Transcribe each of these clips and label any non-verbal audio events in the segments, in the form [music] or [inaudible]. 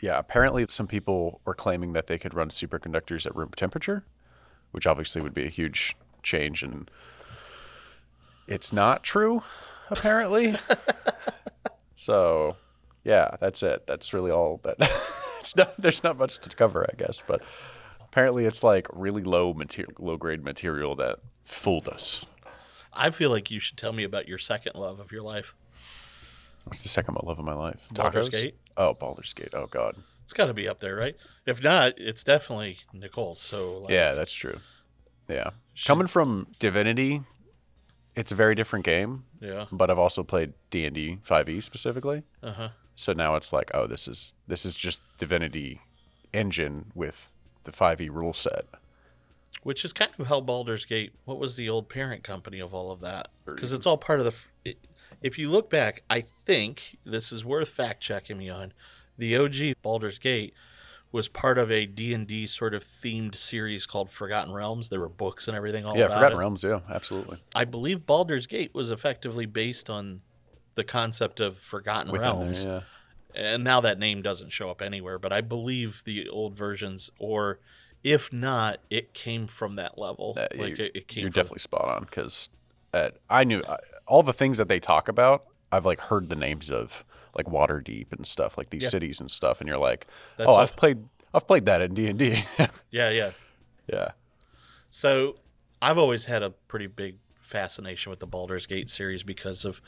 Yeah, apparently some people were claiming that they could run superconductors at room temperature, which obviously would be a huge change and it's not true apparently. [laughs] so, yeah, that's it. That's really all that [laughs] it's not there's not much to cover, I guess, but apparently it's like really low material low grade material that fooled us. I feel like you should tell me about your second love of your life. What's the second love of my life? Tacos? Gate? Oh, Baldur's Gate. Oh god. It's got to be up there, right? If not, it's definitely Nicole's. So like, Yeah, that's true. Yeah. Coming from Divinity, it's a very different game, yeah, but I've also played D&D 5e specifically. uh huh. So now it's like, oh, this is this is just Divinity engine with the 5e rule set. Which is kind of how Baldur's Gate. What was the old parent company of all of that? Because it's all part of the. It, if you look back, I think this is worth fact checking me on. The OG Baldur's Gate was part of a D&D sort of themed series called Forgotten Realms. There were books and everything all yeah, about Forgotten it. Realms, yeah, absolutely. I believe Baldur's Gate was effectively based on the concept of Forgotten Within there, Realms. yeah. And now that name doesn't show up anywhere, but I believe the old versions, or if not, it came from that level. Uh, like you're, it, it came you're from. definitely spot on because I knew I, all the things that they talk about. I've like heard the names of like Waterdeep and stuff, like these Yeah. cities and stuff, and you're like, That's oh, all- I've played, I've played that in D and D. [laughs] Yeah, yeah. Yeah, So I've always had a pretty big fascination with the Baldur's Gate series because of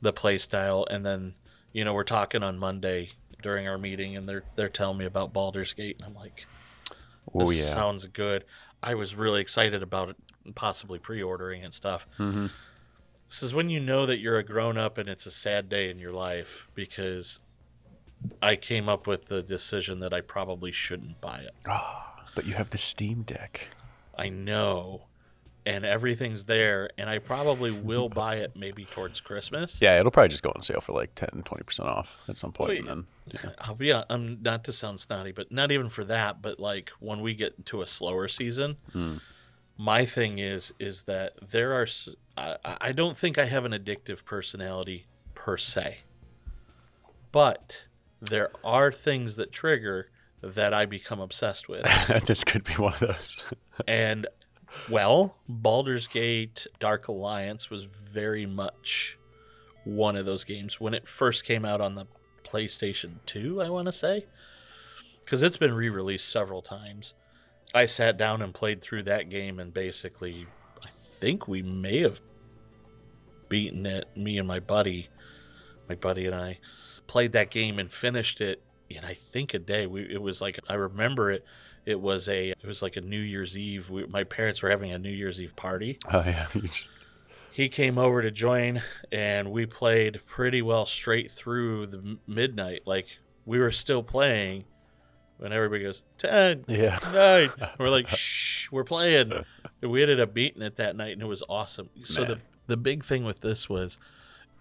the play style. And then, you know, we're talking on Monday during our meeting, and they're they're telling me about Baldur's Gate, and I'm like, oh yeah, sounds good. I was really excited about it, possibly pre-ordering and stuff. Mm-hmm. This is when you know that you're a grown up and it's a sad day in your life because I came up with the decision that I probably shouldn't buy it. Ah, but you have the Steam Deck. I know, and everything's there, and I probably will [laughs] buy it maybe towards Christmas. Yeah, it'll probably just go on sale for like 10, 20 percent off at some point, Wait. and then I'll be. I'm not to sound snotty, but not even for that. But like when we get into a slower season, Hmm. My thing is is that there are I, I don't think I have an addictive personality per se, but there are things that trigger that I become obsessed with. [laughs] this could be one of those. [laughs] And well, Baldur's Gate Dark Alliance was very much one of those games when it first came out on the PlayStation 2, I want to say. Cuz it's been re-released several times. I sat down and played through that game and basically I think we may have beaten it me and my buddy my buddy and I played that game and finished it in I think a day. We it was like I remember it. It was a it was like a New Year's Eve. We, my parents were having a New Year's Eve party. oh yeah, [laughs] He came over to join, and we played pretty well straight through the midnight. Like we were still playing when everybody goes ten, yeah. nine. We're like, [laughs] shh, we're playing. And we ended up beating it that night, and it was awesome. So the Man. the big thing with this was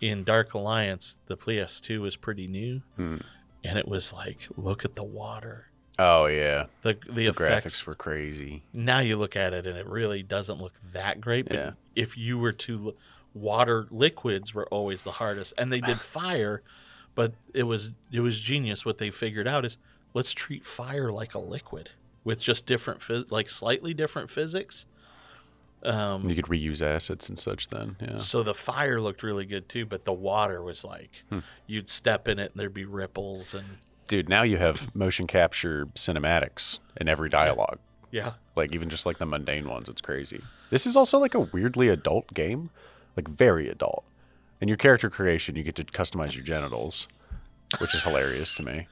in Dark Alliance, the PS2 was pretty new, Hmm. and it was like, look at the water, Oh yeah, the the, the effects. were crazy. Now you look at it, and it really doesn't look that great. But Yeah. if you were to water liquids were always the hardest, and they did [sighs] fire, but it was it was genius. What they figured out is let's treat fire like a liquid with just different phys- like slightly different physics. Um, You could reuse assets and such. Then yeah. so the fire looked really good too, but the water was like Hmm. you'd step in it and there'd be ripples and Dude, now you have motion capture cinematics in every dialogue. yeah, Like even just like the mundane ones, it's crazy. This is also like a weirdly adult game, like very adult. In your character creation, you get to customize your genitals, which is hilarious to me.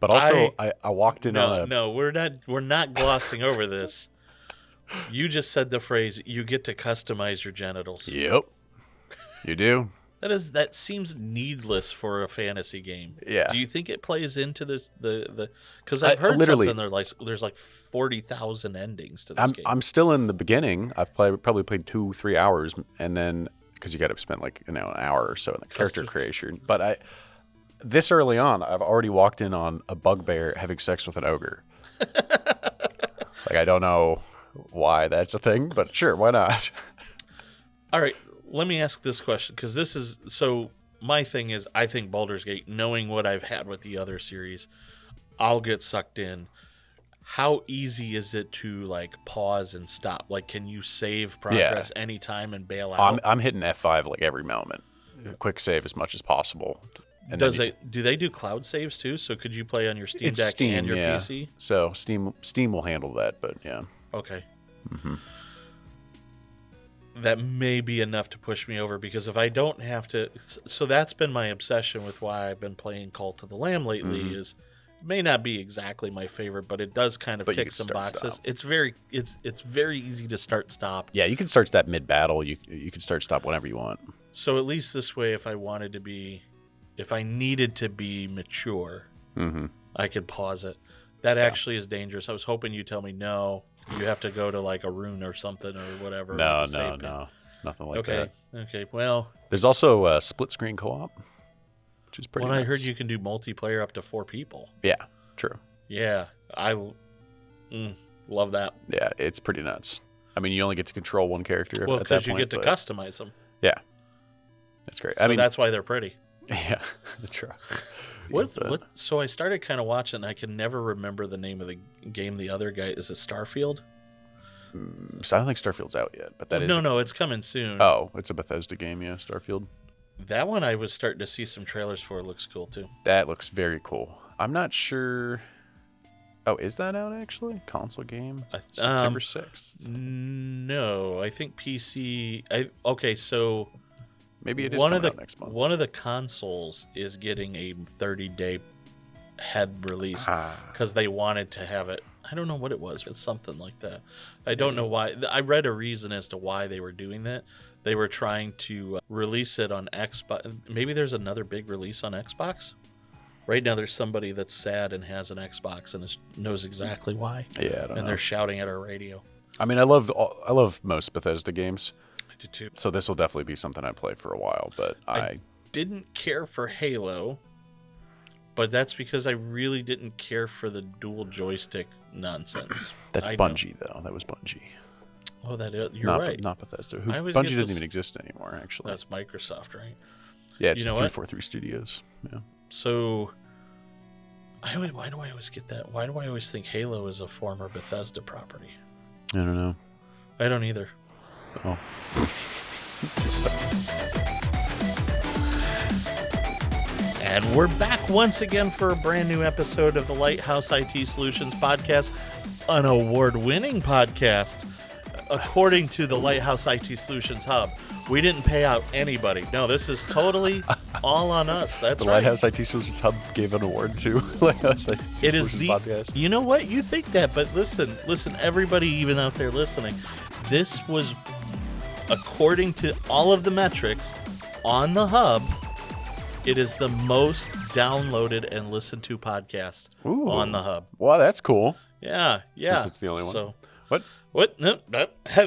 But also, I, I, walked in on no, a no, we're not we're not glossing over this. You just said the phrase "you get to customize your genitals." yep, you do. That is that seems needless for a fantasy game. Yeah. Do you think it plays into this the the? Because I- I've heard literally- something there like there's like forty thousand endings to this I'm game. I'm still in the beginning. I've played probably played two three hours, and then because you got to spend like you know an hour or so in the character creation. But I this early on, I've already walked in on a bugbear having sex with an ogre. [laughs] like I don't know why that's a thing, but sure, why not? [laughs] All right, let me ask this question because this is so. My thing is, I think Baldur's Gate, knowing what I've had with the other series, I'll get sucked in. How easy is it to like pause and stop? Like, can you save progress anytime and bail out? I'm I'm hitting F5 like every moment. Quick save as much as possible. And Does they do they do cloud saves too? So could you play on your Steam Deck Steam, and your yeah. PC? So Steam Steam will handle that, but yeah. Okay. Mm-hmm. That may be enough to push me over because if I don't have to, so that's been my obsession with why I've been playing Cult of the Lamb lately. Mm-hmm. Is may not be exactly my favorite, but it does kind of But some boxes. stop. It's very it's it's very easy to start stop. Yeah, you can start that mid battle. You you can start stop whenever you want. So at least this way, if I wanted to be, if I needed to be mature, Mm-hmm. I could pause it. That actually is dangerous. I was hoping you'd tell me no. You have to go to like a rune or something or whatever. No, no, no, nothing like okay. that. Okay. Okay. Well, There's also uh, split screen co-op, which is pretty. when I heard you can do multiplayer up to four people. Yeah, true. Yeah, I mm, love that. Yeah, it's pretty nuts. I mean, you only get to control one character. Well, because you point, get to customize them. Yeah, that's great. So I mean, that's why they're pretty. [laughs] yeah, [laughs] true. [laughs] What? But- What? So I started kind of watching. I can never remember the name of the game. The other guy is it Starfield? So I don't think Starfield's out yet, but that is. no, no, it's coming soon. Oh, it's a Bethesda game, yeah. Starfield. That one I was starting to see some trailers for. Looks cool too. That looks very cool. I'm not sure. Oh, is that out actually? Console game, September um, sixth. No, I think PC. I okay. So Maybe it is one of the next month. one of the consoles is getting a 30 day head release Ah, because they wanted to have it. I don't know what it was. It's something like that. I don't know why. I read a reason as to why they were doing that. They were trying to uh, release it on Xbox. Maybe there's another big release on Xbox. Right now, there's somebody that's sad and has an Xbox and is, knows exactly why, yeah, I don't and know. they're shouting at our radio. I mean, I love I love most Bethesda games, Do too. so this will definitely be something I play for a while. But I, I- Didn't care for Halo, but that's because I really didn't care for the dual joystick nonsense. [clears throat] that's I know. Bungie though. That was Bungie. Oh, that is, you're not, right. Not Bethesda. Who, Bungie doesn't this- even exist anymore. Actually, That's Microsoft, right? yeah, it's you know three four three Studios. Yeah. So, I always, why do I always get that? Why do I always think Halo is a former Bethesda property? I don't know. I don't either. Oh. And we're back once again for a brand new episode of the Lighthouse IT Solutions podcast, an award winning podcast, according to the Lighthouse IT Solutions Hub. We didn't pay out anybody. No, this is totally [laughs] all on us. That's The right. Lighthouse IT Solutions Hub gave an award to [laughs] Lighthouse IT It is Solutions the. podcast. You know what? You think that, but listen, listen, everybody, even out there listening, this was according to all of the metrics on the hub. It is the most downloaded and listened to podcast Ooh. on the hub. Wow, that's cool. Yeah, yeah. Since it's the only one. So What? what? No, no. [laughs]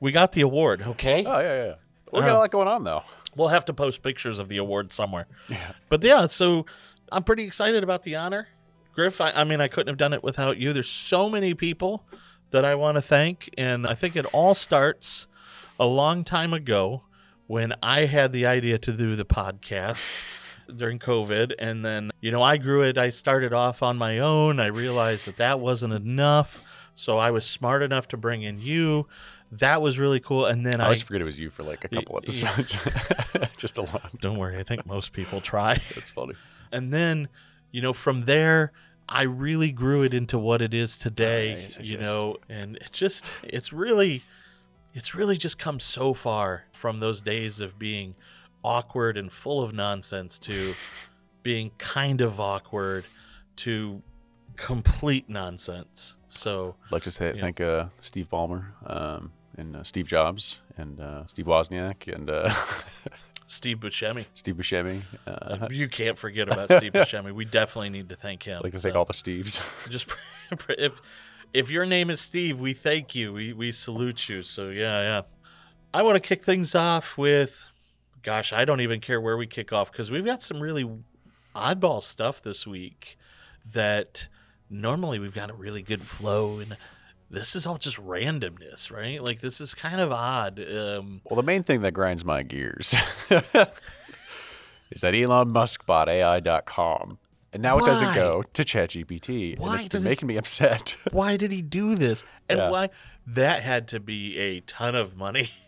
we got the award. Okay. Oh yeah, yeah. We got a uh-huh. lot going on though. We'll have to post pictures of the award somewhere. [laughs] Yeah. But yeah, so I'm pretty excited about the honor. Griff, I, I mean, I couldn't have done it without you. There's so many people that I want to thank. And I think it all starts a long time ago when I had the idea to do the podcast during COVID. And then, you know, I grew it. I started off on my own. I realized that that wasn't enough. So I was smart enough to bring in you. That was really cool. And then I I, always forget it was you for like a couple y- episodes. [laughs] [laughs] Just a lot. don't worry, I think most people try. That's funny. and then you know from there i really grew it into what it is today you know and it just it's really it's really just come so far from those days of being awkward and full of nonsense to [laughs] being kind of awkward to complete nonsense so I'd like to say Yeah. thank uh, Steve Ballmer um, and uh, Steve Jobs and uh, Steve Wozniak and uh, [laughs] steve buscemi Steve Buscemi. Uh, you can't forget about [laughs] steve buscemi we definitely need to thank him I'd like to So- thank all the Steves. just [laughs] if if your name is Steve, we thank you. We we salute you. So yeah, yeah. I want to kick things off with gosh, I don't even care where we kick off cuz we've got some really oddball stuff this week that normally we've got a really good flow and this is all just randomness, right? Like this is kind of odd. Um well, the main thing that grinds my gears [laughs] is that Elon Musk bought AI.com and now it doesn't go to ChatGPT, Why and it's been making me upset. [laughs] Why did he do this? And Yeah. why that had to be a ton of money. [laughs]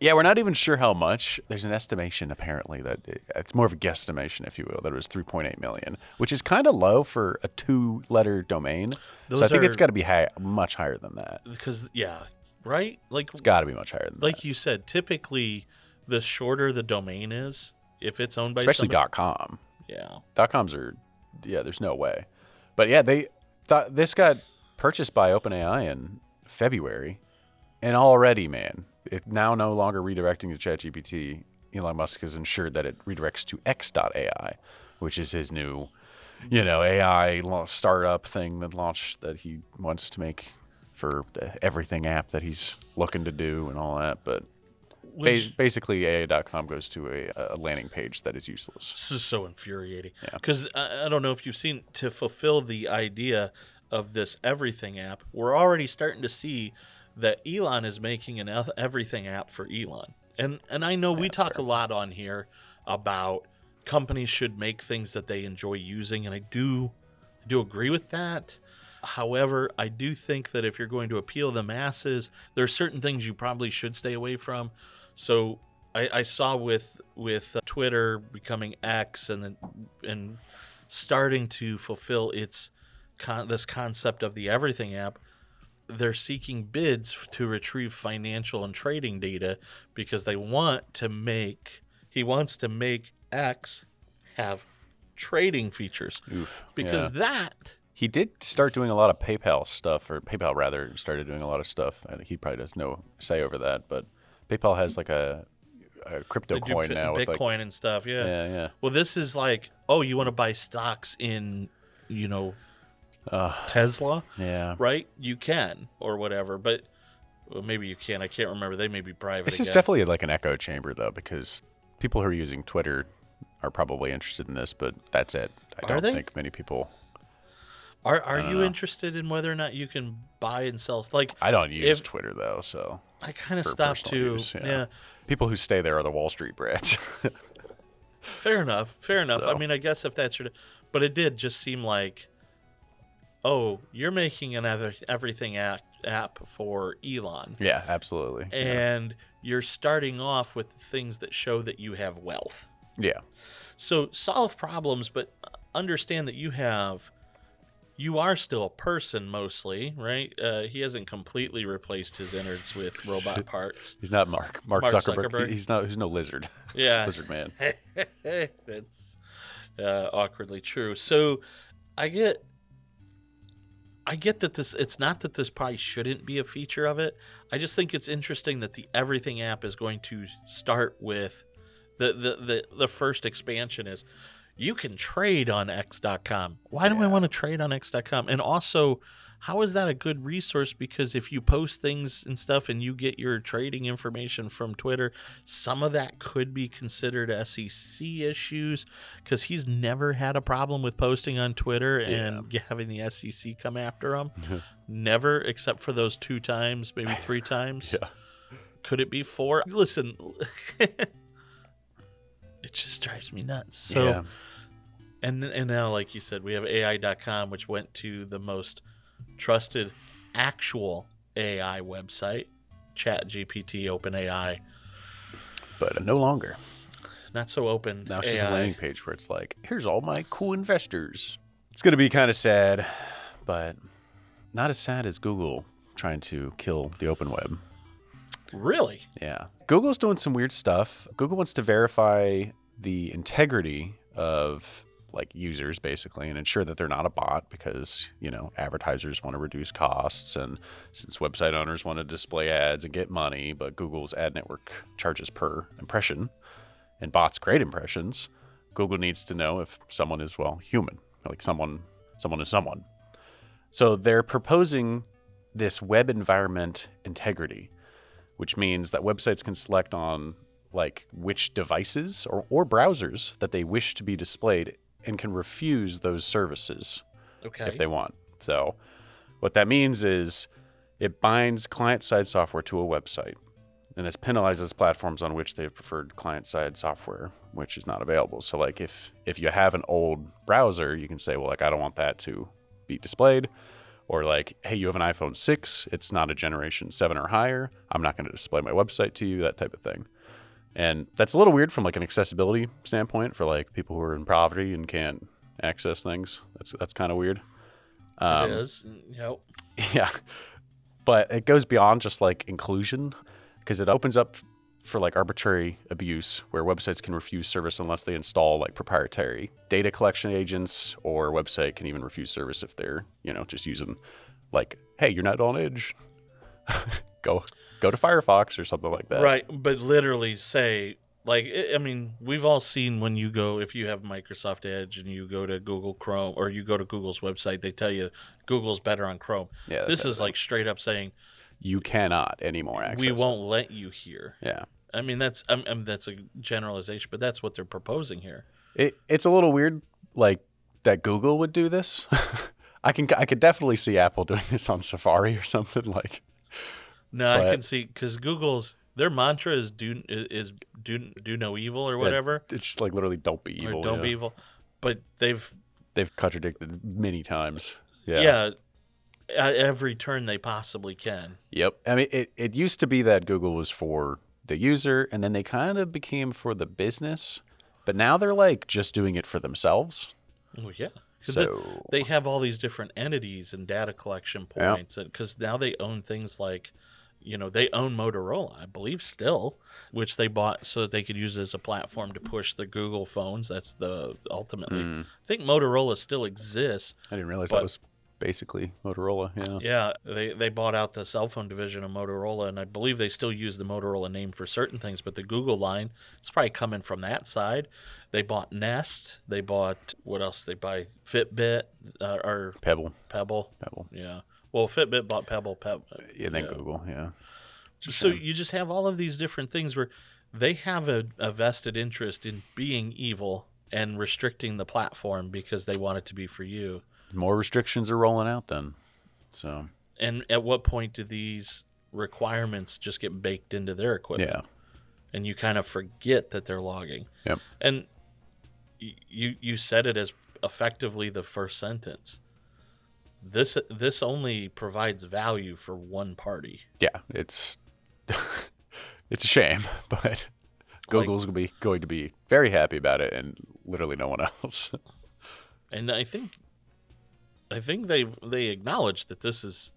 yeah, we're not even sure how much. There's an estimation apparently that it's more of a guesstimation, if you will, that it was 3.8 million, which is kind of low for a two-letter domain. so I Those think it's got to be high, much higher than that. Because yeah, right? Like It's got to be much higher than that. like you said, typically the shorter the domain is, if it's owned by that. Especially somebody, .com. yeah. dot coms are yeah there's no way but yeah they thought this got purchased by openai in february and already man it now no longer redirecting to chatgpt elon musk has ensured that it redirects to x.ai which is his new you know ai startup thing that launched that he wants to make for the everything app that he's looking to do and all that but Which, basically ai.com goes to a, a landing page that is useless this is so infuriating. Yeah. Because I, I don't know if you've seen to fulfill the idea of this everything app, we're already starting to see that Elon is making an everything app for Elon. And and I know we talk a lot on here about companies should make things that they enjoy using, and I do I do agree with that. However, I do think that if you're going to appeal the masses, there are certain things you probably should stay away from. So I, I saw with with uh, Twitter becoming X and and starting to fulfill its con- this concept of the everything app, they're seeking bids to retrieve financial and trading data because they want to make he wants to make X have trading features Oof. because Yeah. that He did start doing a lot of PayPal stuff, or PayPal rather started doing a lot of stuff. And he probably has no say over that, but PayPal has like a, a crypto coin Bi- now with Bitcoin like and stuff. Yeah. yeah, yeah. Well, this is like, oh, you want to buy stocks in, you know, Ugh. Tesla, Yeah. right? You can or whatever, but well, maybe you can. I can't remember. They may be private. This is definitely like an echo chamber though, because people who are using Twitter are probably interested in this, but that's it. I Are don't they? think many people. Are are you know. interested in whether or not you can buy and sell? Like, I don't use If- Twitter though, so I kind of stopped to. use, yeah. People who stay there are the Wall Street brats. [laughs] Fair enough. Fair enough. I mean, I guess if that's your, but it did just seem like, oh, you're making an every, everything app app for Elon, yeah, absolutely. and you're starting off with things that show that you have wealth. yeah. So solve problems, but understand that you have, you are still a person mostly, right? Uh, he hasn't completely replaced his innards with [laughs] robot parts. He's not Mark Mark, Mark Zuckerberg. Zuckerberg. He's not. He's no lizard. Yeah, [laughs] lizard man. [laughs] that's uh, awkwardly true. So I get, I get that this. It's not that this probably shouldn't be a feature of it. I just think it's interesting that the Everything app is going to start with the the the, the first expansion is you can trade on X.com. Why do I want to trade on X.com? And also, how is that a good resource? Because if you post things and stuff and you get your trading information from Twitter, some of that could be considered SEC issues because he's never had a problem with posting on Twitter and [laughs] having the SEC come after him. [laughs] never, except for those two times, maybe three times. [laughs] Yeah. Could it be four? Listen, it just drives me nuts. So. yeah. And and now, like you said, we have AI.com, which went to the most trusted actual AI website, ChatGPT, OpenAI. But no longer. Not so open. Now she's a AI. landing page where it's like, here's all my cool investors. It's gonna be kind of sad, but not as sad as Google trying to kill the open web. Really? Yeah. Google's doing some weird stuff. Google wants to verify the integrity of like users basically and ensure that they're not a bot because, you know, advertisers want to reduce costs and since website owners want to display ads and get money, but Google's ad network charges per impression and bots create impressions, Google needs to know if someone is well human, like someone someone is someone. So they're proposing this web environment integrity which means that websites can select on like which devices or, or browsers that they wish to be displayed and can refuse those services Okay. if they want. So what that means is it binds client side software to a website and this penalizes platforms on which they've preferred client-side software, which is not available. So like if if you have an old browser, you can say, well, like I don't want that to be displayed, or like, hey, you have an iPhone six, it's not a generation seven or higher. I'm not going to display my website to you, that type of thing. And that's a little weird from like an accessibility standpoint for like people who are in poverty and can't access things. That's that's kind of weird. Um, it is. Yep. [laughs] Yeah. But it goes beyond just like inclusion because it opens up for like arbitrary abuse where websites can refuse service unless they install like proprietary data collection agents or website can even refuse service if they're, you know, just using like, hey, you're not on edge. [laughs] go go to Firefox or something like that. Right, but literally say like I mean, we've all seen when you go if you have Microsoft Edge and you go to Google Chrome or you go to Google's website, they tell you Google's better on Chrome. Yeah, this is like straight up saying You cannot anymore access. we it. won't let you here. Yeah. I mean, that's I mean, that's a generalization, but that's what they're proposing here. It, it's a little weird, like that Google would do this. [laughs] I can I could definitely see Apple doing this on Safari or something like. No, I can see because Google's their mantra is do is do do no evil or whatever It's just like literally don't be evil. or don't yeah. be evil, but they've They've contradicted many times. Yeah. yeah. at every turn they possibly can. Yep. I mean, it, it used to be that Google was for the user, and then they kind of became for the business. But now they're like just doing it for themselves. Well, yeah. So- they, they have all these different entities and data collection Yeah. points, and because now they own things like, you know, they own Motorola, I believe, still, which they bought so that they could use it as a platform to push the Google phones. That's the ultimately. Hmm. I think Motorola still exists. I didn't realize that was basically Motorola. Yeah. Yeah, they they bought out the cell phone division of Motorola, and I believe they still use the Motorola name for certain things. But the Google line, it's probably coming from that side. They bought Nest. They bought what else? They buy Fitbit uh, or Pebble. Pebble. Pebble. Yeah. Well, Fitbit bought Pebble. Pebble. And then Google. Yeah. So you just have all of these different things where they have a, a vested interest in being evil and restricting the platform because they want it to be for you. More restrictions are rolling out then. So, And at what point do these requirements just get baked into their equipment? yeah. And you kind of forget that they're logging. Yep. And you you said it as effectively the first sentence. This this only provides value for one party. Yeah. It's [laughs] it's a shame, [laughs] but Google's gonna be going to be very happy about it, and literally no one else. [laughs] And I think I think they they acknowledge that this is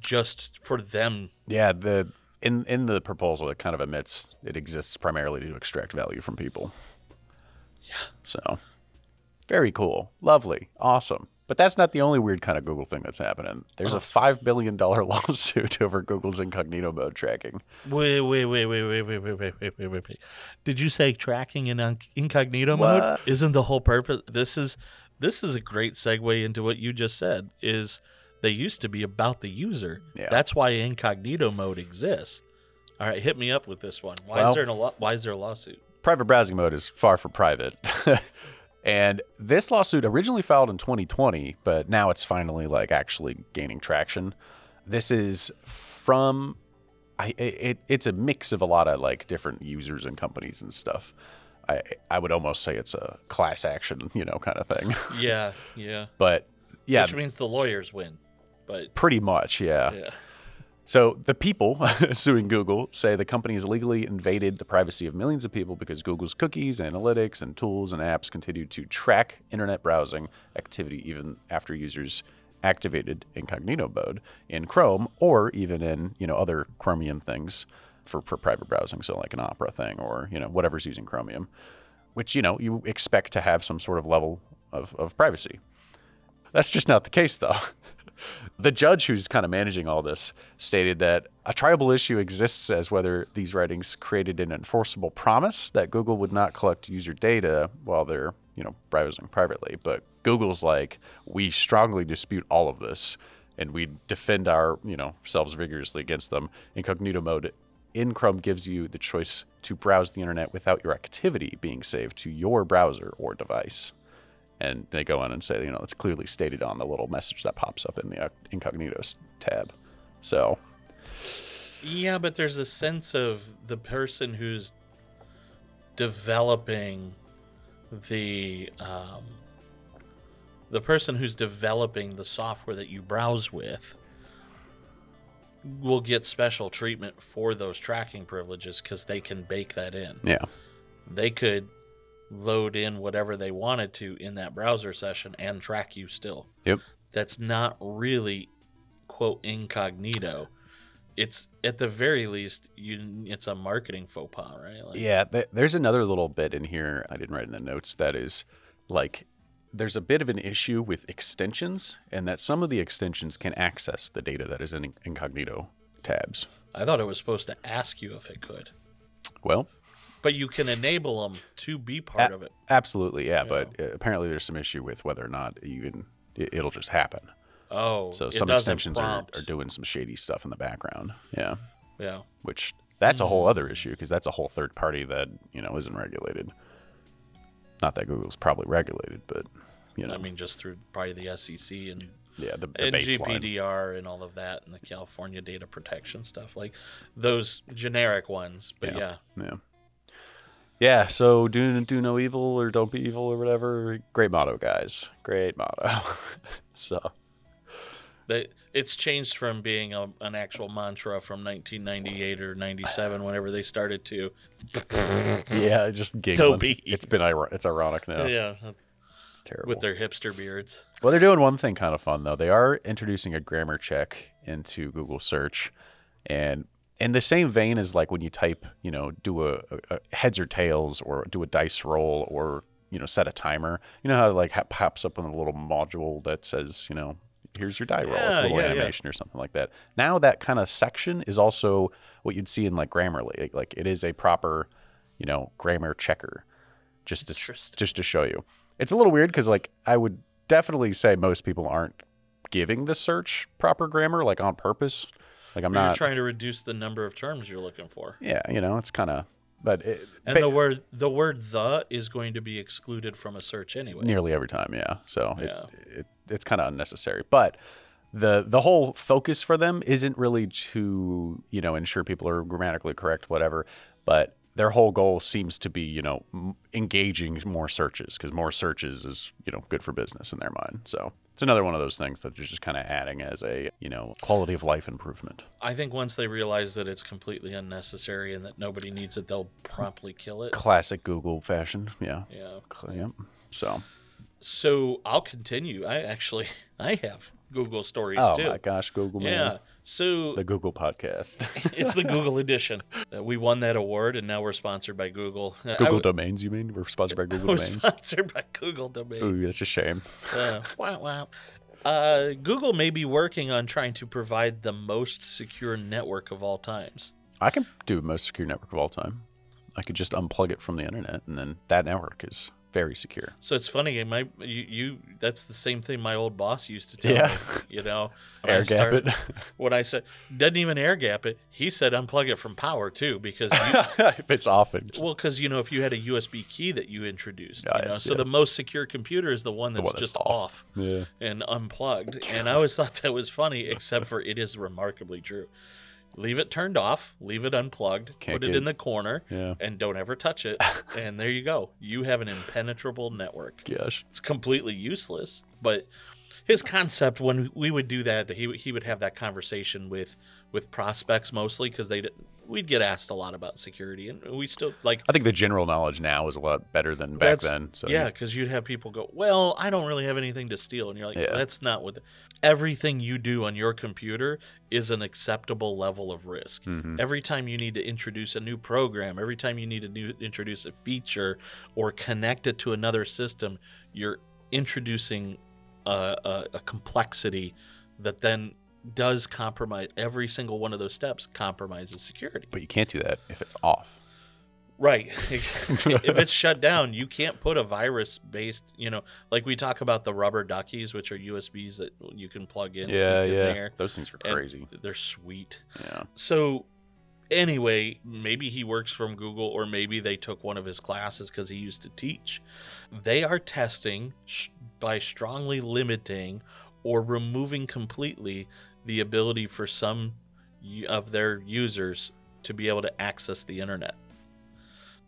just for them. yeah. The in in the proposal, it kind of admits it exists primarily to extract value from people. Yeah. So, very cool, lovely, awesome. But that's not the only weird kind of Google thing that's happening. There's a five billion dollar lawsuit over Google's incognito mode tracking. Wait, wait, wait, wait, wait, wait, wait, wait, wait, wait, wait, wait. Did you say tracking in incognito mode? What? Isn't the whole purpose? This is this is a great segue into what you just said. Is they used to be about the user. Yeah. That's why incognito mode exists. All right, hit me up with this one. Why Well- is there a lo- why is there a lawsuit? private browsing mode is far from private. [laughs] and this lawsuit originally filed in 2020, but now it's finally like actually gaining traction. This is from I it, it's a mix of a lot of like different users and companies and stuff. I I would almost say it's a class action, you know, kind of thing. [laughs] Yeah, yeah. but yeah, Which means the lawyers win. But pretty much, yeah. yeah. So the people [laughs] suing Google say the company has illegally invaded the privacy of millions of people because Google's cookies, analytics, and tools and apps continue to track internet browsing activity even after users activated incognito mode in Chrome or even in you know other Chromium things for, for private browsing, so like an Opera thing or you know whatever's using Chromium, which you know you expect to have some sort of level of, of privacy. That's just not the case, though. [laughs] the judge who's kind of managing all this stated that a triable issue exists as whether these writings created an enforceable promise that Google would not collect user data while they're, you know, browsing privately. But Google's like, we strongly dispute all of this and we defend our, you know, selves vigorously against them. Incognito mode in Chrome gives you the choice to browse the internet without your activity being saved to your browser or device and they go on and say, you know, it's clearly stated on the little message that pops up in the uh, incognito tab. So, Yeah, but there's a sense of the person who's developing the um, the person who's developing the software that you browse with will get special treatment for those tracking privileges because they can bake that in. Yeah. They could load in whatever they wanted to in that browser session and track you still. Yep. That's not really quote incognito. It's at the very least you it's a marketing faux pas, right? Like, Yeah, th- there's another little bit in here I didn't write in the notes that is like there's a bit of an issue with extensions and that some of the extensions can access the data that is in incognito tabs. I thought it was supposed to ask you if it could. Well, But you can enable them to be part a- of it. absolutely, yeah, but uh, apparently there's some issue with whether or not even it, it'll just happen. Oh, So some extensions are, are doing some shady stuff in the background. Yeah. Yeah. Which that's a Mm. whole other issue because that's a whole third party that, you know, isn't regulated. Not that Google's probably regulated, but you know, I mean, just through probably the SEC and, yeah, the, the and baseline. GPDR and all of that and the California data protection stuff. Like those generic ones. But yeah. Yeah. Yeah. Yeah, so do do no evil or don't be evil or whatever. Great motto, guys. Great motto. [laughs] so They, it's changed from being a, an actual mantra from 1998 or 97, whenever they started to. Yeah, [laughs] just giggling. Toby. It's been ir- it's ironic now. Yeah, It's terrible. with their hipster beards. well, they're doing one thing kind of fun though. They are introducing a grammar check into Google search, and in the same vein as like when you type, you know, do a, a, a heads or tails or do a dice roll or you know set a timer. You know how it like ha- pops up on a little module that says, you know, here's your die roll. it's a little yeah, yeah. animation or something like that. Now that kind of section is also what you'd see in like Grammarly. Like, like it is a proper, you know, grammar checker, just to just to show you. It's a little weird because like I would definitely say most people aren't giving the search proper grammar like on purpose. Like I'm You're not. trying to reduce the number of terms you're looking for. yeah, you know, it's kind of. But it, And ba- the word the word the is going to be excluded from a search anyway. nearly every time, yeah. So Yeah. It, it, it's kind of unnecessary. But the the whole focus for them isn't really to you know ensure people are grammatically correct, whatever. But their whole goal seems to be you know m- engaging more searches because more searches is you know good for business in their mind. So it's another one of those things that they're just kind of adding as a you know quality of life improvement. I think once they realize that it's completely unnecessary and that nobody needs it, they'll promptly kill it. Classic Google fashion, yeah. Yeah. Yep. So, So I'll continue. I actually [laughs] I have Google stories oh too. Oh my gosh, Google man, yeah. So the Google podcast, [laughs] it's the Google edition. Uh, we won that award, and now we're sponsored by Google. Uh, Google w- domains. You mean we're sponsored by Google [laughs] we're domains? sponsored by Google domains. Ooh, that's a shame. Uh, wow, wow. Uh, Google may be working on trying to provide the most secure network of all times. I can do most secure network of all time. I could just unplug it from the internet, and then that network is very secure. So it's funny. My you, you that's the same thing my old boss used to tell Yeah. me. You know, [laughs] when I Air gap started- it. [laughs] When I said doesn't even air gap it, he said unplug it from power too because you, [laughs] if it's off, it's well, because you know if you had a USB key that you introduced, you know, so yeah. the most secure computer is the one that's one that's just off. off. yeah. and unplugged. And I always thought that was funny, except for it is remarkably true. Leave it turned off, leave it unplugged, Can't put it get- in the corner, Yeah. and don't ever touch it. [laughs] and there you go. You have an impenetrable network. Gosh. It's completely useless. But his concept when we would do that, he he would have that conversation with with prospects mostly because they we'd get asked a lot about security, and we still like I think the general knowledge now is a lot better than back that's- then. So yeah, because you'd have people go, "Well, I don't really have anything to steal," and you're like, Yeah. "That's not what." Everything you do on your computer is an acceptable level of risk. Mhm. Every time you need to introduce a new program, every time you need to introduce a feature or connect it to another system, you're introducing a, a, a complexity that then does compromise every single one of those steps compromises security. But you can't do that if it's off. Right. [laughs] if it's shut down, you can't put a virus based, you know, like we talk about the rubber duckies, which are USBs that you can plug in. Yeah, in yeah. there, Those things are crazy. They're sweet. Yeah. So, anyway, maybe he works from Google, or maybe they took one of his classes because he used to teach. They are testing sh- by strongly limiting or removing completely the ability for some of their users to be able to access the internet.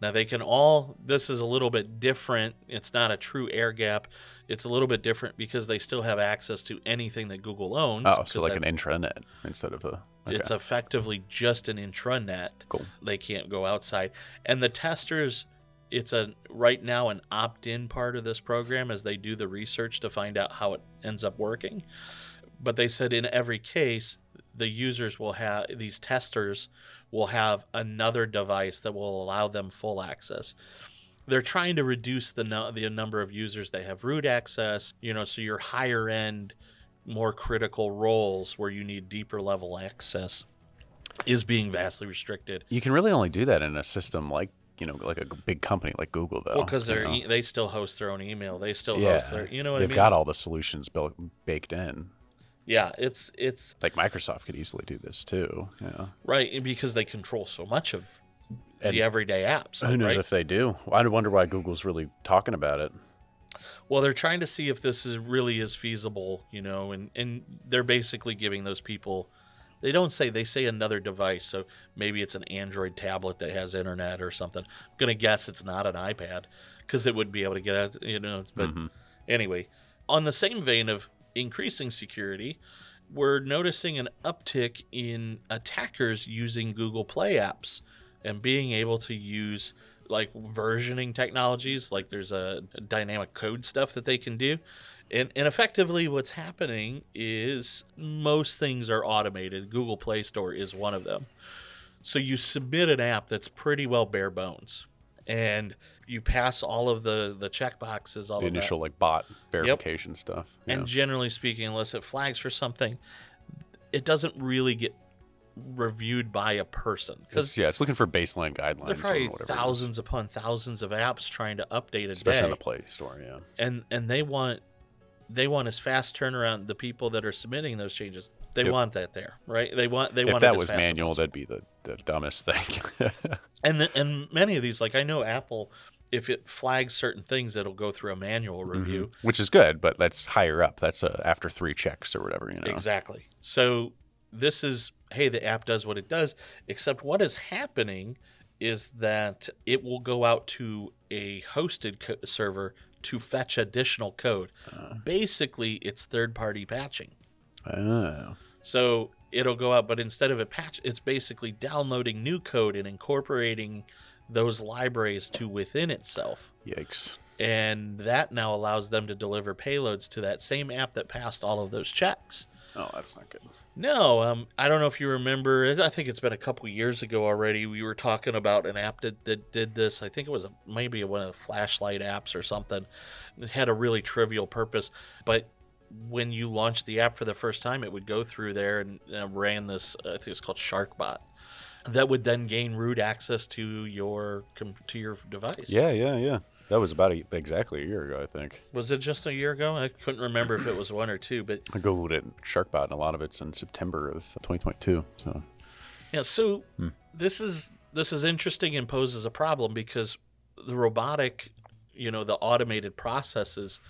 Now they can all. This is a little bit different. It's not a true air gap. It's a little bit different because they still have access to anything that Google owns. Oh, so like an intranet instead of a. Okay. It's effectively just an intranet. Cool. They can't go outside. And the testers, it's a right now an opt-in part of this program as they do the research to find out how it ends up working. But they said in every case, the users will have these testers will have another device that will allow them full access. They're trying to reduce the nu- the number of users that have root access. You know, so your higher end more critical roles where you need deeper level access is being vastly restricted. You can really only do that in a system like you know, like a big company like Google, though. Well, because they're know? e- they still host their own email. They still yeah, host their. You know what they've I mean? got all the solutions built baked in. Yeah, it's it's Like Microsoft could easily do this too. Yeah. right because they control so much of And the everyday apps. Who knows right? if they do? I wonder why Google's really talking about it. Well, they're trying to see if this is really is feasible, you know, and and they're basically giving those people. They don't say they say another device, so maybe it's an Android tablet that has internet or something. I'm gonna guess it's not an iPad because it would be able to get out, you know. But mm-hmm. anyway, on the same vein of increasing security, we're noticing an uptick in attackers using Google Play apps and being able to use like versioning technologies like there's a dynamic code stuff that they can do. And, and effectively what's happening is most things are automated. Google play store is one of them. So you submit an app that's pretty well bare bones. And you pass all of the the check boxes all The of that. initial like bot verification stuff. Yeah. And generally speaking, unless it flags for something, it doesn't really get reviewed by a person because yeah, it's looking for baseline there guidelines probably or whatever. thousands upon thousands of apps trying to update a especially day, on the Play Store. Yeah. and and they want they want as fast turnaround. The people that are submitting those changes, they Yep. want that there, right? They want they if want it that as was manual, that'd be the, the dumbest thing. [laughs] and the, and many of these, like I know Apple, if it flags certain things, it'll go through a manual review. Which is good, but that's higher up. That's uh, after three checks or whatever. You know. Exactly. So this is hey, the app does what it does, except what is happening is that it will go out to a hosted co- server to fetch additional code. Basically, it's third-party patching. Oh. So it'll go out, but instead of a patch, it's basically downloading new code and incorporating those libraries to within itself. Yikes. And that now allows them to deliver payloads to that same app that passed all of those checks. Oh, that's not good. No, um, I don't know if you remember. I think it's been a couple years ago already. We were talking about an app that, that did this. I think it was a, maybe one of the flashlight apps or something. It had a really trivial purpose, but when you launched the app for the first time, it would go through there and uh, ran this. I think it's called SharkBot. That would then gain root access to your to your device. Yeah, yeah, yeah. That was about a, exactly a year ago, I think. Was it just a year ago? I couldn't remember if it was one or two, but I googled it, Sharkbot, and a lot of it's in September of 2022. So Yeah, so hmm. this is this is interesting and poses a problem because the robotic, you know, the automated processes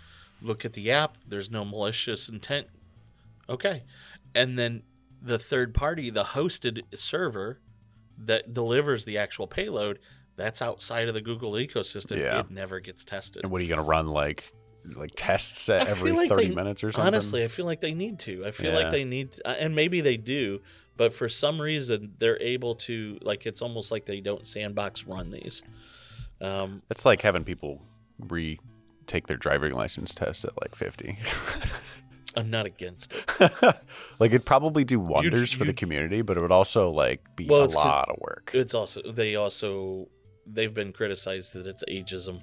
look at the app, there's no malicious intent. Okay. And then the third party, the hosted server that delivers the actual payload, that's outside of the Google ecosystem. Yeah. It never gets tested. And what are you gonna run like like tests at I every like 30 they- minutes or something? Honestly, I feel like they need to. I feel Yeah. like they need, uh, and maybe they do, but for some reason they're able to. Like it's almost like they don't sandbox run these. Um, It's like having people re take their driving license test at like 50. [laughs] I'm not against it. [laughs] like it'd probably do wonders for the community, but it would also like be Well, a lot of work. It's also they also they've been criticized that it's ageism.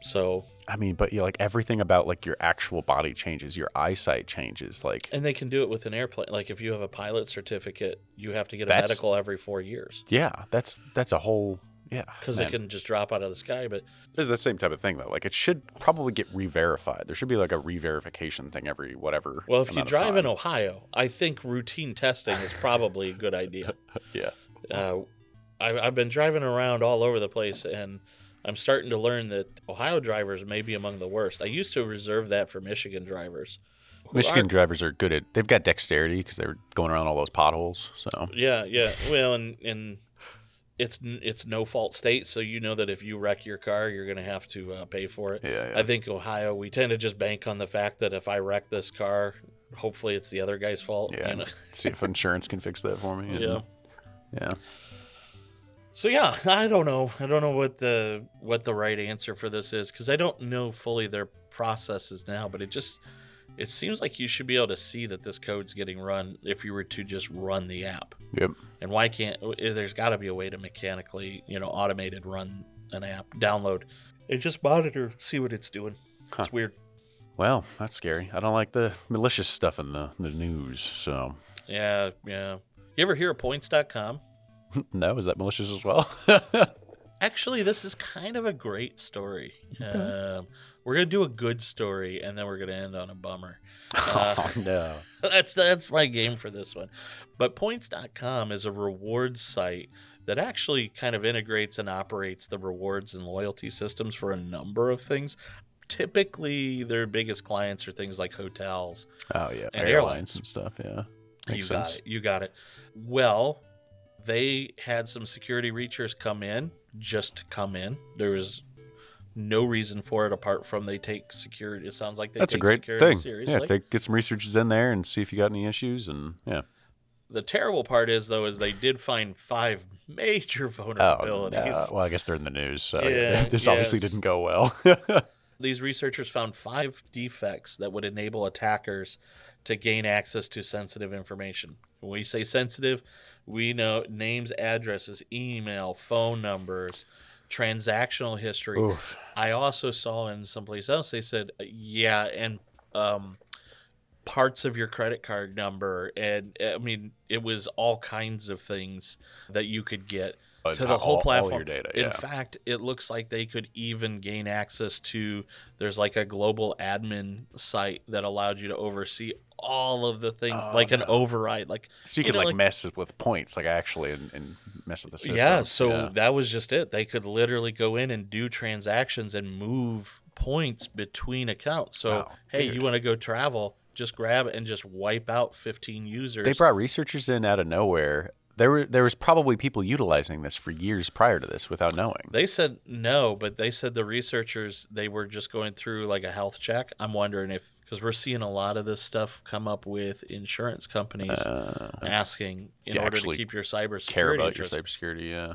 So I mean, but you like everything about like your actual body changes, your eyesight changes. Like and they can do it with an airplane. Like if you have a pilot certificate, you have to get a medical every four years yeah, that's that's a whole yeah. because it man. can just drop out of the sky. But It's the same type of thing though. Like it should probably get re-verified. There should be like a re-verification thing every whatever. well, if you drive in. Ohio, I think routine testing is probably a good idea. [laughs] yeah, uh, I, I've been driving around all over the place, and I'm starting to learn that Ohio drivers may be among the worst. I used to reserve that for Michigan drivers Michigan are- drivers are good at. They've got dexterity because they're going around all those potholes. So Yeah, yeah. Well, and and it's it's no fault state, so you know that if you wreck your car, you're going to have to uh, pay for it. yeah, yeah. I think Ohio, we tend to just bank on the fact that if I wreck this car, hopefully it's the other guy's fault. yeah. You know? [laughs] See if insurance can fix that for me. and- yeah. Yeah. So yeah, I don't know. I don't know what the what the right answer for this is because I don't know fully their processes now. But it just it seems like you should be able to see that this code's getting run if you were to just run the app. Yep. And why can't? There's got to be a way to mechanically, you know, automated run an app, download, and just monitor, see what it's doing. Huh. It's weird. Well, that's scary. I don't like the malicious stuff in the, the news. So Yeah, yeah. You ever hear of Points.com? [laughs] no, is that malicious as well? [laughs] Actually, this is kind of a great story. Um, we're gonna do a good story, and then we're gonna end on a bummer. [laughs] Uh, oh no. [laughs] that's that's my game for this one. But Points.com is a rewards site that actually kind of integrates and operates the rewards and loyalty systems for a number of things. Typically, their biggest clients are things like hotels. Oh yeah. And airlines airlines. and stuff. Yeah. you Makes got it. You got it. Well, they had some security reachers come in, just to come in. There was no reason for it apart from they take security. It sounds like they That's a take great security thing. seriously. Yeah, take, get some researchers in there and see if you got any issues, and yeah. the terrible part is though is they did find five [laughs] major Oh, vulnerabilities. no. well, I guess they're in the news, so Yeah, [laughs] this obviously didn't go well. [laughs] These researchers found five defects that would enable attackers to gain access to sensitive information. When we say sensitive, we know names, addresses, email, phone numbers, transactional history. Oof. I also saw in someplace else they said, uh, yeah, and um, parts of your credit card number, and I mean, it was all kinds of things that you could get But to the whole all platform. your data, In fact, it looks like they could even gain access to. There's like a global admin site that allowed you to oversee all of the things, Oh, like an override, like So you could know, like- mess with points, like actually, and, and mess with the system. Yeah, so Yeah. that was just it. They could literally go in and do transactions and move points between accounts. So, Wow, hey, dude. you want to go travel, just grab it and just wipe out 15 users. they brought researchers in out of nowhere. There were there was probably people utilizing this for years prior to this without knowing. They said no, but they said the researchers they were just going through like a health check. I'm wondering if because we're seeing a lot of this stuff come up with insurance companies Uh, asking in order to keep your cybersecurity. care about your interest. cybersecurity. Yeah.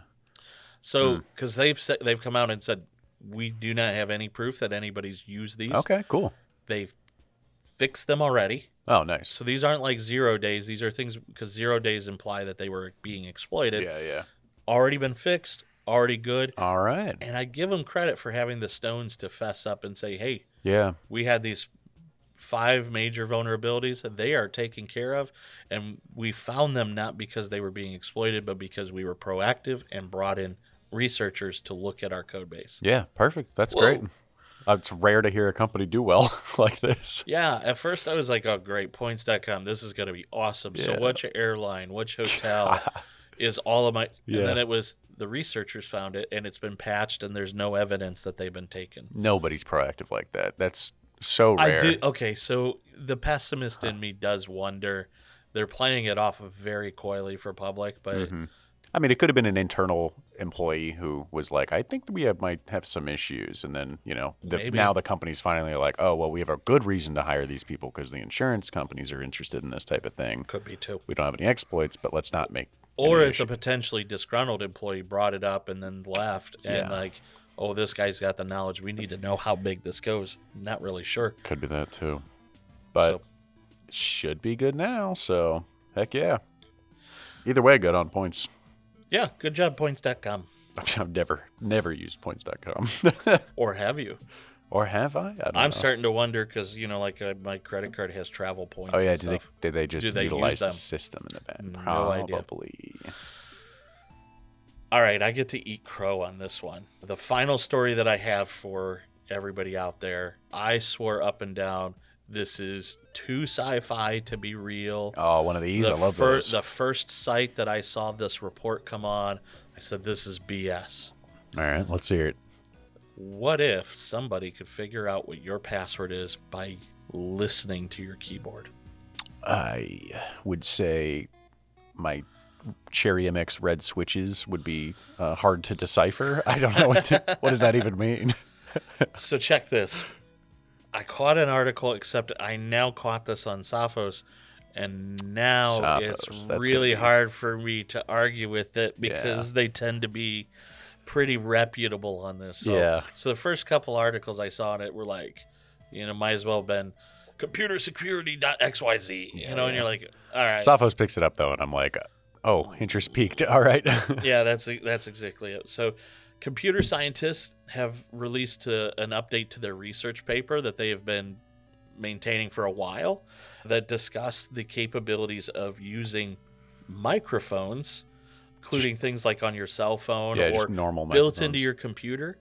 So Hmm. because they've said they've come out and said we do not have any proof that anybody's used these. Okay. Cool. They've fixed them already. Oh, nice. So these aren't like zero days. These are things because zero days imply that they were being exploited. Yeah. Yeah. Already been fixed. Already good. All right. And I give them credit for having the stones to fess up and say, "Hey, Yeah. we had these five major vulnerabilities that they are taken care of and we found them not because they were being exploited but because we were proactive and brought in researchers to look at our code base Yeah. Perfect. That's Whoa. great. Uh, It's rare to hear a company do well [laughs] like this. yeah at first i was like oh great points.com this is going to be awesome so Yeah. which airline which hotel [laughs] is all of my Yeah. and then it was the researchers found it and it's been patched and there's no evidence that they've been taken Nobody's proactive like that. That's so rare. I do. Okay, so the pessimist in me does wonder. They're playing it off of very coyly for public, but Mhm. I mean, it could have been an internal employee who was like, "I think we have, might have some issues," and then you know, the, now the company's finally like, "Oh, well, we have a good reason to hire these people because the insurance companies are interested in this type of thing. could be too. We don't have any exploits, but let's not make." Or it's a potentially disgruntled employee brought it up and then left, and like, oh, this guy's got the knowledge. We need to know how big this goes. Not really sure. could be that too, but So- should be good now. So heck yeah. Either way, good on points. Yeah, good job, points.com. [laughs] I've never never used points.com, [laughs] Or have you? or have I? I don't I'm know. starting to wonder because you know, like uh, my credit card has travel points. Oh yeah, did they did they just Do they utilize the system in the back? No idea. All right, I get to eat crow on this one. The final story that I have for everybody out there, I swore up and down this is too sci-fi to be real. Oh, one of these. the, I love fir- those. the first site that I saw this report come on, I said this is BS. All right, let's hear it. What if somebody could figure out what your password is by listening to your keyboard? I would say my Cherry MX red switches would be uh, hard to decipher. [laughs] I don't know what, the, what does that even mean. [laughs] So check this. I caught an article, except I now caught this on Sophos, and now Sophos, it's really be- hard for me to argue with it because they tend to be pretty reputable on this. So, Yeah. So the first couple articles I saw on it were like, you know, might as well have been computer security.xyz, you know, and you're like, all right. Sophos picks it up though, and I'm like, oh, interest piqued. [laughs] All right. yeah, that's that's exactly it. So, computer scientists have released uh an update to their research paper that they have been maintaining for a while that discuss the capabilities of using microphones, including things like on your cell phone yeah, or just normal built into your computer,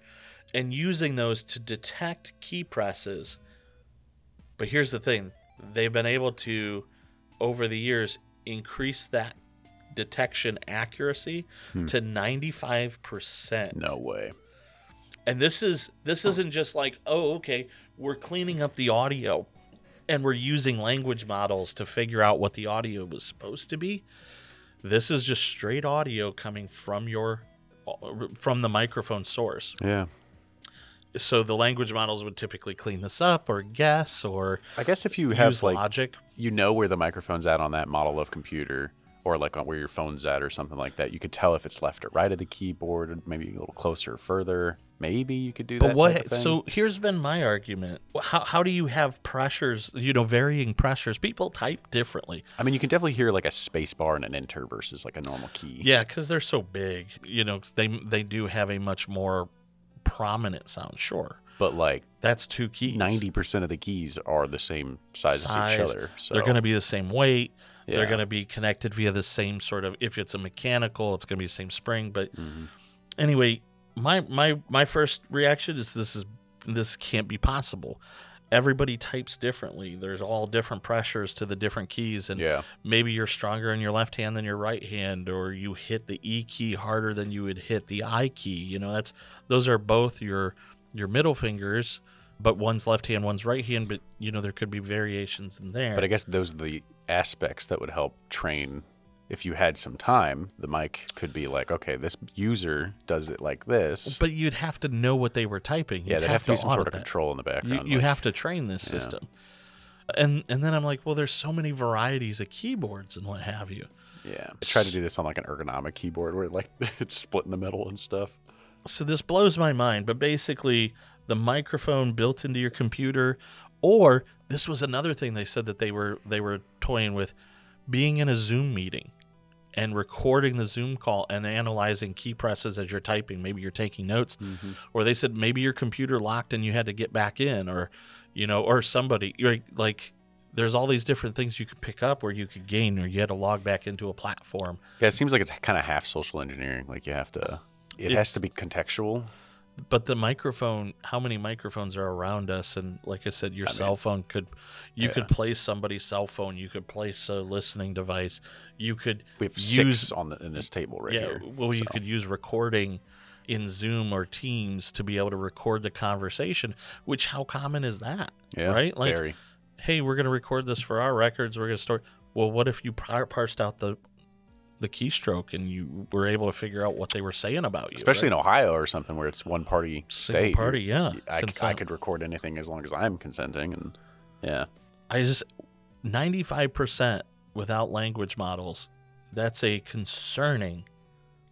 and using those to detect key presses. But here's the thing: they've been able to, over the years, increase that detection accuracy to 95%. Hmm. No way. And this is this isn't just like, oh, okay, we're cleaning up the audio and we're using language models to figure out what the audio was supposed to be. This is just straight audio coming from your from the microphone source. Yeah. So the language models would typically clean this up or guess or I guess if you have like logic. you know where the microphone's at on that model of computer or like on where your phone's at or something like that you could tell if it's left or right of the keyboard maybe a little closer or further maybe you could do But that type what? So here's been my argument. How how do you have pressures? You know, varying pressures. People type differently. i mean you can definitely hear like a space bar and an enter versus like a normal key Yeah, because they're so big. You know, they they do have a much more prominent sound. Sure, but like that's two keys. 90% of the keys are the same size, as each other so They're going to be the same weight. They're going to be connected via the same sort of. If it's a mechanical, it's going to be the same spring. But Mm-hmm. anyway, my my my first reaction is this is this can't be possible. Everybody types differently. There's all different pressures to the different keys, and Yeah. maybe you're stronger in your left hand than your right hand, or you hit the E key harder than you would hit the I key. You know, that's those are both your your middle fingers, but one's left hand, one's right hand. But you know, there could be variations in there. But I guess those are the aspects that would help train. If you had some time, the mic could be like, okay, this user does it like this. But you'd have to know what they were typing. yeah, You'd there'd have to be some sort of that. control in the background. you like- have to train this system. And and then I'm like, well, there's so many varieties of keyboards and what have you. yeah. I tried to do this on like an ergonomic keyboard where like [laughs] it's split in the middle and stuff. So this blows my mind, but basically the microphone built into your computer or this was another thing they said that they were they were toying with being in a Zoom meeting and recording the Zoom call and analyzing key presses as you're typing. Maybe you're taking notes, mm-hmm. or they said maybe your computer locked and you had to get back in, or you know, or somebody you're like. There's all these different things you could pick up where you could gain, or you had to log back into a platform. Yeah, it seems like it's kind of half social engineering. Like you have to, it It's- has to be contextual. But the microphone how many microphones are around us and like i said your cell phone could you could place somebody's cell phone you could place a listening device you could We have use six on the in this table right yeah here. well you could use recording in zoom or teams to be able to record the conversation which how common is that Yeah, right like very. hey we're going to record this for our records we're going to store well what if you par- parsed out the the keystroke and you were able to figure out what they were saying about you especially right? in Ohio or something where it's one party Single state. party, yeah. I, c- I Consent. could record anything as long as I'm consenting, and yeah, I just 95% without language models. That's a concerning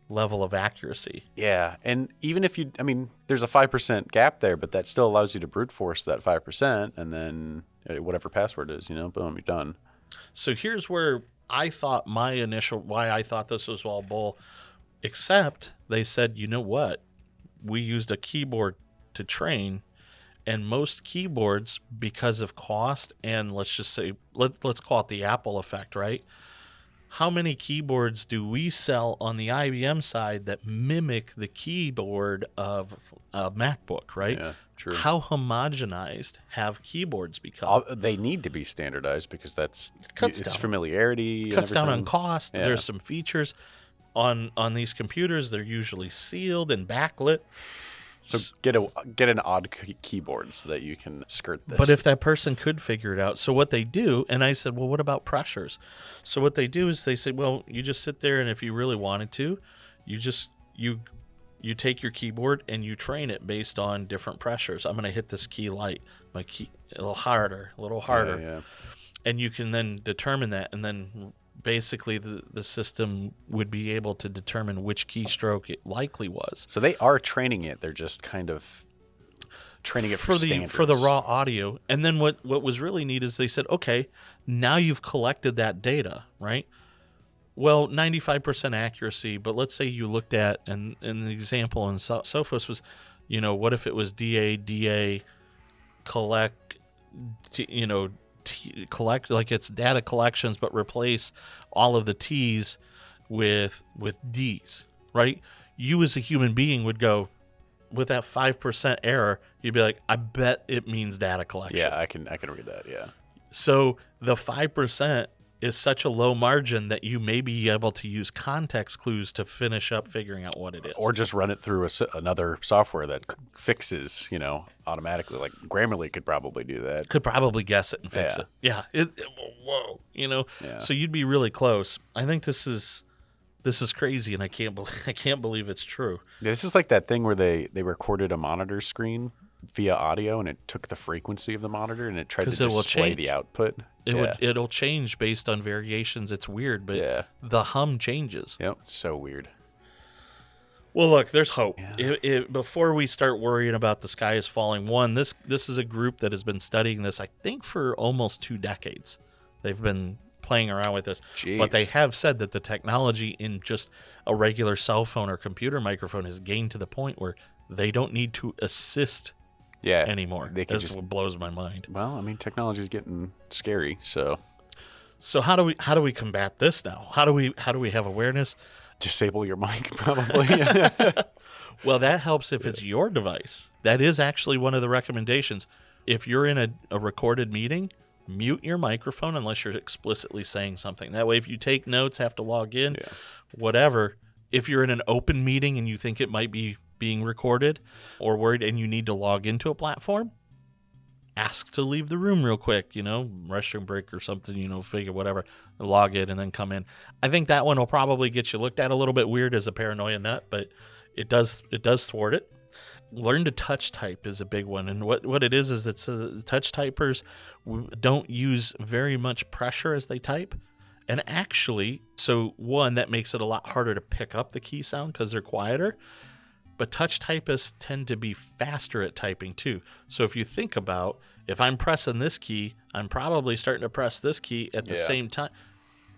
level of accuracy. yeah. And even if you, I mean, there's a five percent gap there, but that still allows you to brute force that five percent, and then uh, whatever password is, you know, boom, you're done. So here's where I thought my initial why I thought this was all bull except they said, "You know what? We used a keyboard to train and most keyboards because of cost and let's just say let, let's call it the Apple effect, right? How many keyboards do we sell on the IBM side that mimic the keyboard of a MacBook, right? Yeah, true. How homogenized have keyboards become? They need to be standardized because that's cuts it's down. familiarity. and cuts down on cost. Yeah. There's some features on on these computers. They're usually sealed and backlit. So get a get an odd keyboard so that you can skirt this. But if that person could figure it out, so what they do, and I said, well, what about pressures? So what they do is they say, well, you just sit there, and if you really wanted to, you just you you take your keyboard and you train it based on different pressures. I'm going to hit this key light, my key a little harder, a little harder, yeah, yeah. and you can then determine that, and then basically the the system would be able to determine which keystroke it likely was. So they are training it. They're just kind of training it for, for the standards. for the raw audio. And then what what was really neat is they said, okay, now you've collected that data, right? Well, 95% accuracy, but let's say you looked at and and the example in so- Sophos was, you know, what if it was DA DA collect you know, t- collect like it's data collections but replace all of the T's with with D's, right? You as a human being would go, with that five percent error, you'd be like, I bet it means data collection. yeah, I can I can read that. Yeah, So the five percent is such a low margin that you may be able to use context clues to finish up figuring out what it is. or just run it through a another software that fixes, you know, automatically. Like Grammarly could probably do that. could probably guess it and fix Yeah. it. Yeah. It, it- whoa. You know. Yeah. So you'd be really close. I think this is this is crazy, and I can't believe [laughs] I can't believe it's true. Yeah, This is like that thing where they they recorded a monitor screen via audio and it took the frequency of the monitor and it tried to it display the output. It yeah. would it'll change based on variations. It's weird, but Yeah. the hum changes. Yep. So weird. Well, look, there's hope. It, it, before we start worrying about the sky is falling, one, this this is a group that has been studying this, I think, for almost two decades. They've been playing around with this, but they have said that the technology in just a regular cell phone or computer microphone has gained to the point where they don't need to assist Yeah. anymore. They can That's just what blows my mind. well, I mean, technology is getting scary. So So how do we how do we combat this now? How do we how do we have awareness? disable your mic, [laughs] probably. [laughs] Well, that helps if it's your device. That is actually one of the recommendations. If you're in a, a recorded meeting, mute your microphone unless you're explicitly saying something. That way, if you take notes, have to log in, Yeah. whatever. If you're in an open meeting and you think it might be being recorded or worried and you need to log into a platform, ask to leave the room real quick, you know, restroom break or something, you know, figure whatever, log in and then come in. I think that one will probably get you looked at a little bit weird as a paranoia nut, but it does it does thwart it. Learn to touch type is a big one, and what what it is is uh, touch typers don't use very much pressure as they type, and actually, so one that makes it a lot harder to pick up the key sound because they're quieter. But touch typists tend to be faster at typing too. So if you think about if I'm pressing this key, I'm probably starting to press this key at the Yeah. same time.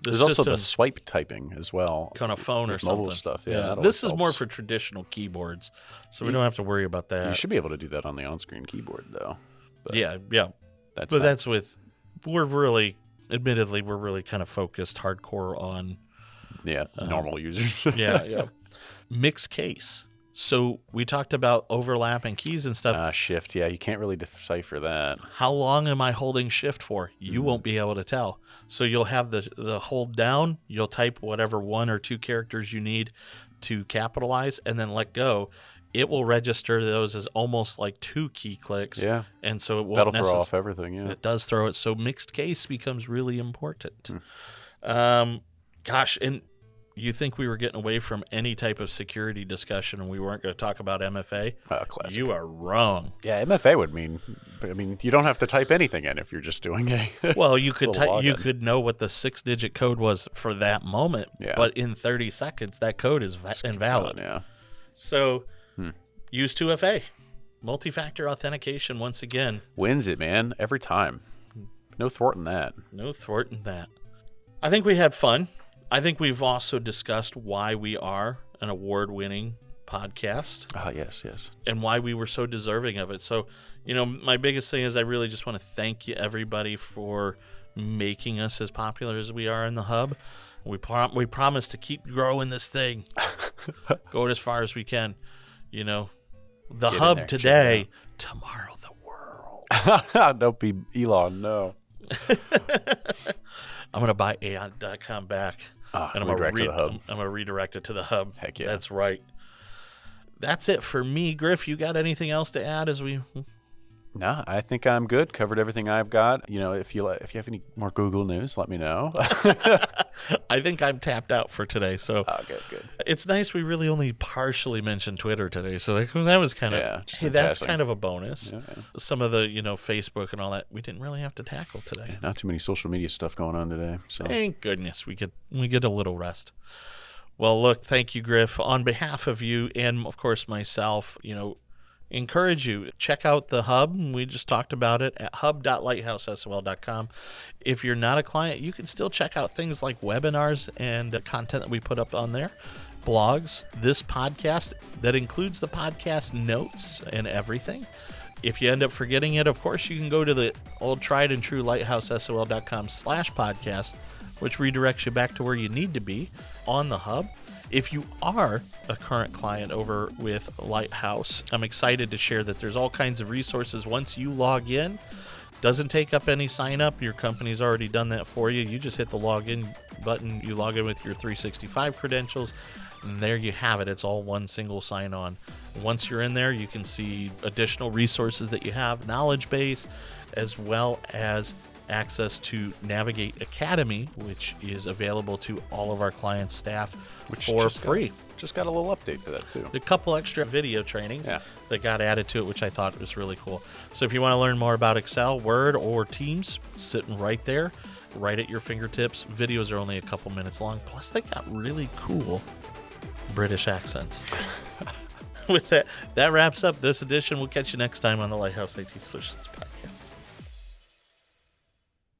The There's also the swipe typing as well. Kind of phone or something. stuff. Yeah, that this is always more for traditional keyboards, so we don't have to worry about that. You should be able to do that on the on-screen keyboard, though. But yeah, yeah, that's but not- that's with we're really, admittedly, we're really kind of focused hardcore on yeah uh, normal users. [laughs] yeah, yeah, mixed case. So we talked about overlapping keys and stuff. Ah, shift. Yeah, you can't really decipher that. How long am I holding shift for? You Mm-hmm. won't be able to tell. So you'll have the the hold down. You'll type whatever one or two characters you need to capitalize, and then let go. It will register those as almost like two key clicks. Yeah, and so it won't that'll throw off everything. Yeah. It does throw it. So mixed case becomes really important. Hmm. Um, gosh, and you think we were getting away from any type of security discussion and we weren't going to talk about MFA? Uh, classic. You are wrong. yeah, MFA would mean. I mean, you don't have to type anything in if you're just doing a. [laughs] Well, you could type, you could know what the six digit code was for that moment, Yeah. but in 30 seconds that code is va- invalid. Yeah. So Hmm. use 2FA. Multi-factor authentication once again. Wins it, man, every time. No thwarting that. No thwarting that. I think we had fun. I think we've also discussed why we are an award winning podcast Ah, yes, yes. and why we were so deserving of it. So, you know, my biggest thing is I really just want to thank you, everybody, for making us as popular as we are in the hub. We, prom- we promise to keep growing this thing, [laughs] go as far as we can. You know, the Get hub there, today, tomorrow the world. [laughs] don't be Elon. No. [laughs] I'm gonna buy Aon.com back. Ah, and I'm gonna, to re- the hub. I'm, I'm gonna redirect it to the hub. Heck yeah. That's right. that's it for me. Griff, you got anything else to add as we No, I think I'm good. Covered everything I've got. You know, if you if you have any more Google news, let me know. [laughs] I think I'm tapped out for today. So oh, good, good. it's nice we really only partially mentioned Twitter today. So like, that was kind of Yeah, hey, that's kind of a bonus. Yeah, yeah. Some of the you know Facebook and all that we didn't really have to tackle today. Not too many social media stuff going on today. So Thank goodness we get we get a little rest. Well, look, thank you, Griff. On behalf of you and of course myself, you know, encourage you check out the hub. We just talked about it at hub.lighthousesol.com. If you're not a client, you can still check out things like webinars and content that we put up on there, blogs, this podcast that includes the podcast notes and everything. If you end up forgetting it, of course, you can go to the old tried and true lighthousesol.com slash podcast, which redirects you back to where you need to be on the hub. If you are a current client over with Lighthouse, I'm excited to share that there's all kinds of resources once you log in. Doesn't take up any sign up. Your company's already done that for you. You just hit the login button, you log in with your 365 credentials, and there you have it. It's all one single sign on. Once you're in there, you can see additional resources that you have, knowledge base, as well as access to Navigate Academy, which is available to all of our clients' staff which for just got- free. just got a little update to that too. A couple extra video trainings Yeah. that got added to it, which I thought was really cool. So if you want to learn more about Excel, Word, or Teams, sitting right there, right at your fingertips. Videos are only a couple minutes long. Plus, they got really cool British accents. [laughs] With that, that wraps up this edition. We'll catch you next time on the Lighthouse IT Solutions Podcast.